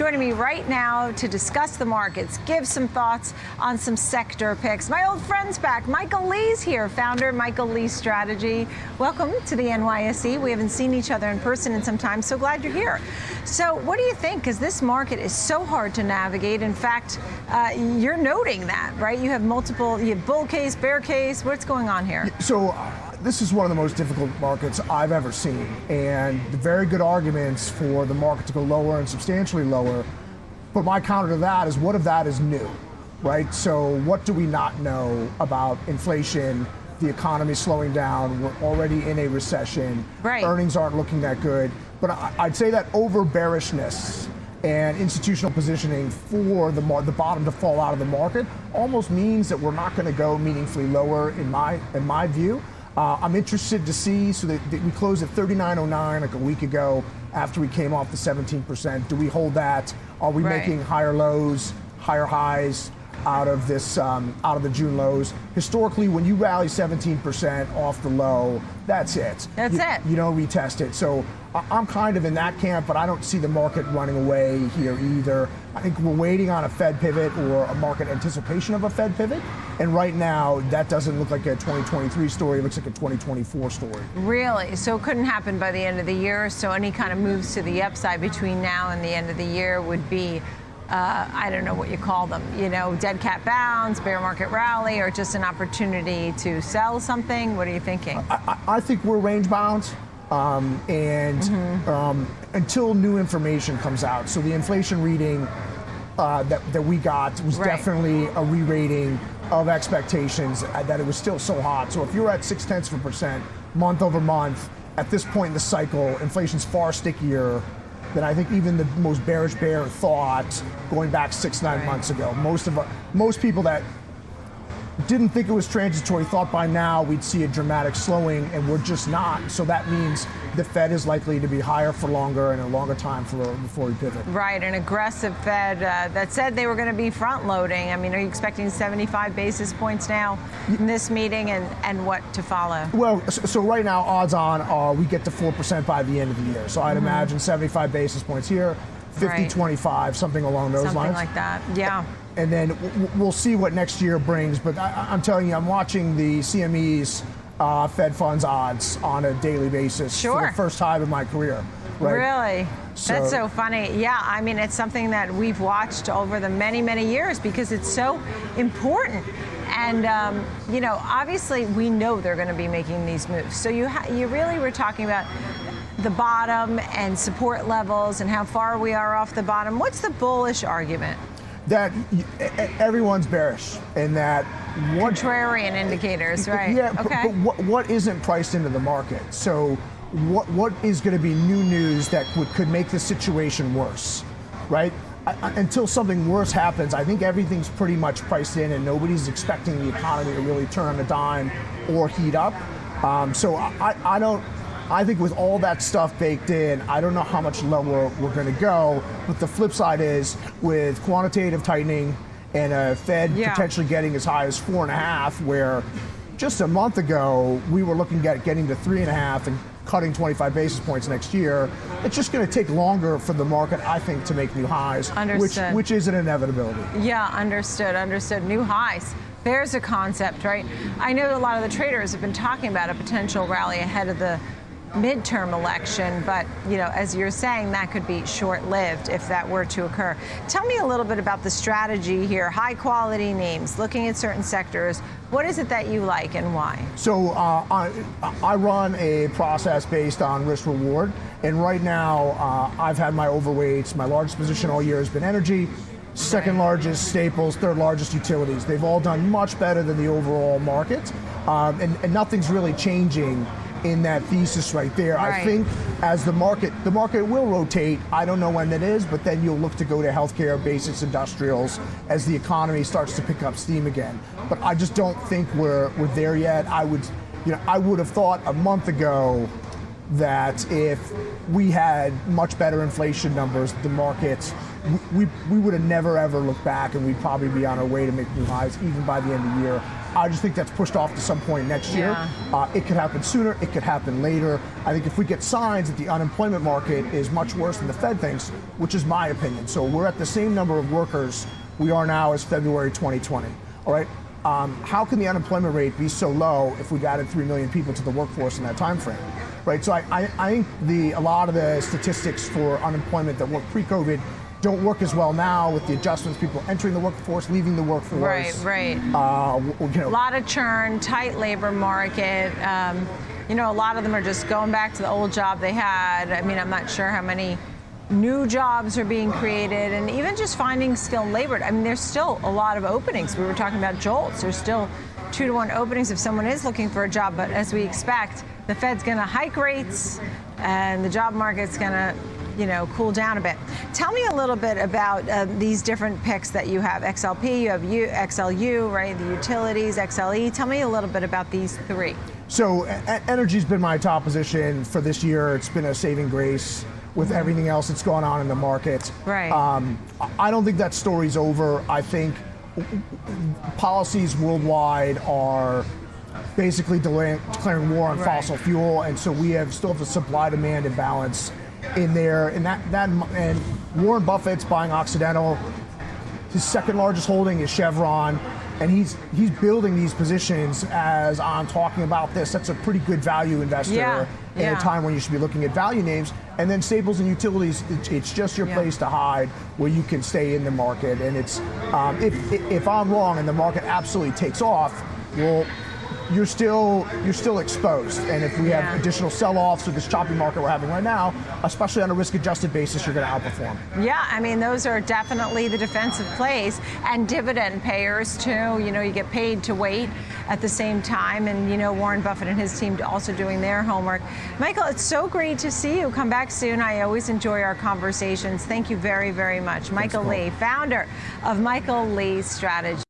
Joining me right now to discuss the markets, give some thoughts on some sector picks. My old friend's back. Michael Lee's here, founder Michael Lee Strategy. Welcome to the NYSE. We haven't seen each other in person in some time, so glad you're here. So, what do you think? Because this market is so hard to navigate. In fact, uh, you're noting that, right? You have multiple, you have bull case, bear case. What's going on here? So, this is one of the most difficult markets I've ever seen, and very good arguments for the market to go lower and substantially lower. But my counter to that is what if that is new, right? So, what do we not know about inflation? The economy slowing down. We're already in a recession. Right. Earnings aren't looking that good. But I'd say that over bearishness and institutional positioning for the mar- the bottom to fall out of the market almost means that we're not going to go meaningfully lower in my in my view. Uh, I'm interested to see. So that, that we closed at 39.09 like a week ago after we came off the 17%. Do we hold that? Are we Right. making higher lows, higher highs out of this um, out of the June lows? Historically, when you rally 17% off the low, that's it. That's You- it. You don't retest it. So I'm kind of in that camp, but I don't see the market running away here either. I think we're waiting on a Fed pivot or a market anticipation of a Fed pivot. And right now, that doesn't look like a 2023 story. It looks like a 2024 story. Really? So it couldn't happen by the end of the year. So any kind of moves to the upside between now and the end of the year would be, uh, I don't know what you call them, you know, dead cat bounce, bear market rally, or just an opportunity to sell something. What are you thinking? I, I think we're range bound. Um, and um, until new information comes out. So the inflation reading uh, that, that we got was Right. definitely a re-rating of expectations uh, that it was still so hot. So if you're at six tenths of a percent month over month, at this point in the cycle, inflation's far stickier than I think even the most bearish bear thought going back six, nine Right. months ago. Most of our, most people that didn't think it was transitory, thought by now we'd see a dramatic slowing, and we're just not. So that means the Fed is likely to be higher for longer and a longer time for before we pivot. Right, an aggressive Fed uh, that said they were going to be front loading. I mean, are you expecting 75 basis points now in this meeting and, and what to follow? Well, so so right now, odds on are we get to 4% by the end of the year. So I'd imagine 75 basis points here, 50, Mm-hmm. Right. 25, something along those Something lines. Something like that. Yeah. and then we'll see what next year brings. But I, I'm telling you, I'm watching the CME's uh, Fed funds odds on a daily basis for the first time in my career. Right? Really? So- That's so funny. Yeah, I mean, it's something that we've watched over the many, many years because it's so important. And um, you know, obviously, we know they're going to be making these moves. So you ha- you really were talking about the bottom and support levels and how far we are off the bottom. What's the bullish argument? That everyone's bearish, and that what Contrarian indicators, right? Yeah, but- okay. but, what, what isn't priced into the market? So, what what is going to be new news that would, could make the situation worse, right? I, until something worse happens, I think everything's pretty much priced in, and nobody's expecting the economy to really turn on a dime or heat up. Um, so, I- I don't. I think with all that stuff baked in, I don't know how much lower we're going to go. But the flip side is with quantitative tightening and a Fed Yeah. potentially getting as high as four and a half, where just a month ago we were looking at getting to three and a half and cutting 25 basis points next year. It's just going to take longer for the market, I think, to make new highs, which which is an inevitability. Yeah, understood, understood. New highs. There's a concept, right? I know a lot of the traders have been talking about a potential rally ahead of the midterm election, but you know, as you're saying, that could be short-lived if that were to occur. Tell me a little bit about the strategy here. High quality names, looking at certain sectors. What is it that you like and why? So uh, I, I run a process based on risk reward, and right now uh, I've had my overweights. My largest position all year has been energy. Second Right. largest staples, third largest utilities. They've all done much better than the overall market, um, and, and nothing's really changing in that thesis right there. I think as the market, the market will rotate. I don't know when that is, but then you'll look to go to healthcare, basics, industrials as the economy starts to pick up steam again. But I just don't think we're we're there yet. I would, you know, I would have thought a month ago that if we had much better inflation numbers, the market, we, we would have never ever looked back and we'd probably be on our way to make new highs even by the end of the year. I just think that's pushed off to some point next year. Yeah. Uh, it could happen sooner. It could happen later. I think if we get signs that the unemployment market is much worse than the Fed thinks, which is my opinion. So we're at the same number of workers we are now as February 2020. All right. Um, how can the unemployment rate be so low if we've added three million people to the workforce in that time frame? Right. So I, I, I think the a lot of the statistics for unemployment that were pre-COVID don't work as well now with the adjustments, people entering the workforce, leaving the workforce. Right, right. Uh, you know, A lot of churn, tight labor market. Um, you know, a lot of them are just going back to the old job they had. I mean, I'm not sure how many new jobs are being created, and even just finding skilled labor. I mean, there's still a lot of openings. We were talking about JOLTS. There's still two to one openings if someone is looking for a job, but as we expect, the Fed's going to hike rates, and the job market's going to you know, cool down a bit. Tell me a little bit about uh, these different picks that you have. XLP, you have U, XLU, right? The utilities, XLE. Tell me a little bit about these three. So energy's been my top position for this year. It's been a saving grace with everything else that's going on in the market. Right. Um, I- I don't think that story's over. I think policies worldwide are basically delaying, declaring war on Right. fossil fuel, and so we have still have a supply demand imbalance in there. And that that and Warren Buffett's buying Occidental. His second largest holding is Chevron, and he's he's building these positions as I'm talking about this. That's a pretty good value investor Yeah, in yeah. a time when you should be looking at value names. And then staples and utilities, it's, it's just your Yeah. place to hide where you can stay in the market. And it's um, if if I'm wrong and the market absolutely takes off, well. You're still you're still exposed, and if we Yeah. have additional sell-offs with this choppy market we're having right now, especially on a risk-adjusted basis, you're going to outperform. Yeah, I mean, those are definitely the defensive plays and dividend payers, too. You know, you get paid to wait at the same time. And, you know, Warren Buffett and his team also doing their homework. Michael, it's so great to see you. Come back soon. I always enjoy our conversations. Thank you very, very much. Michael Paul. Lee, founder of Michael Lee Strategy.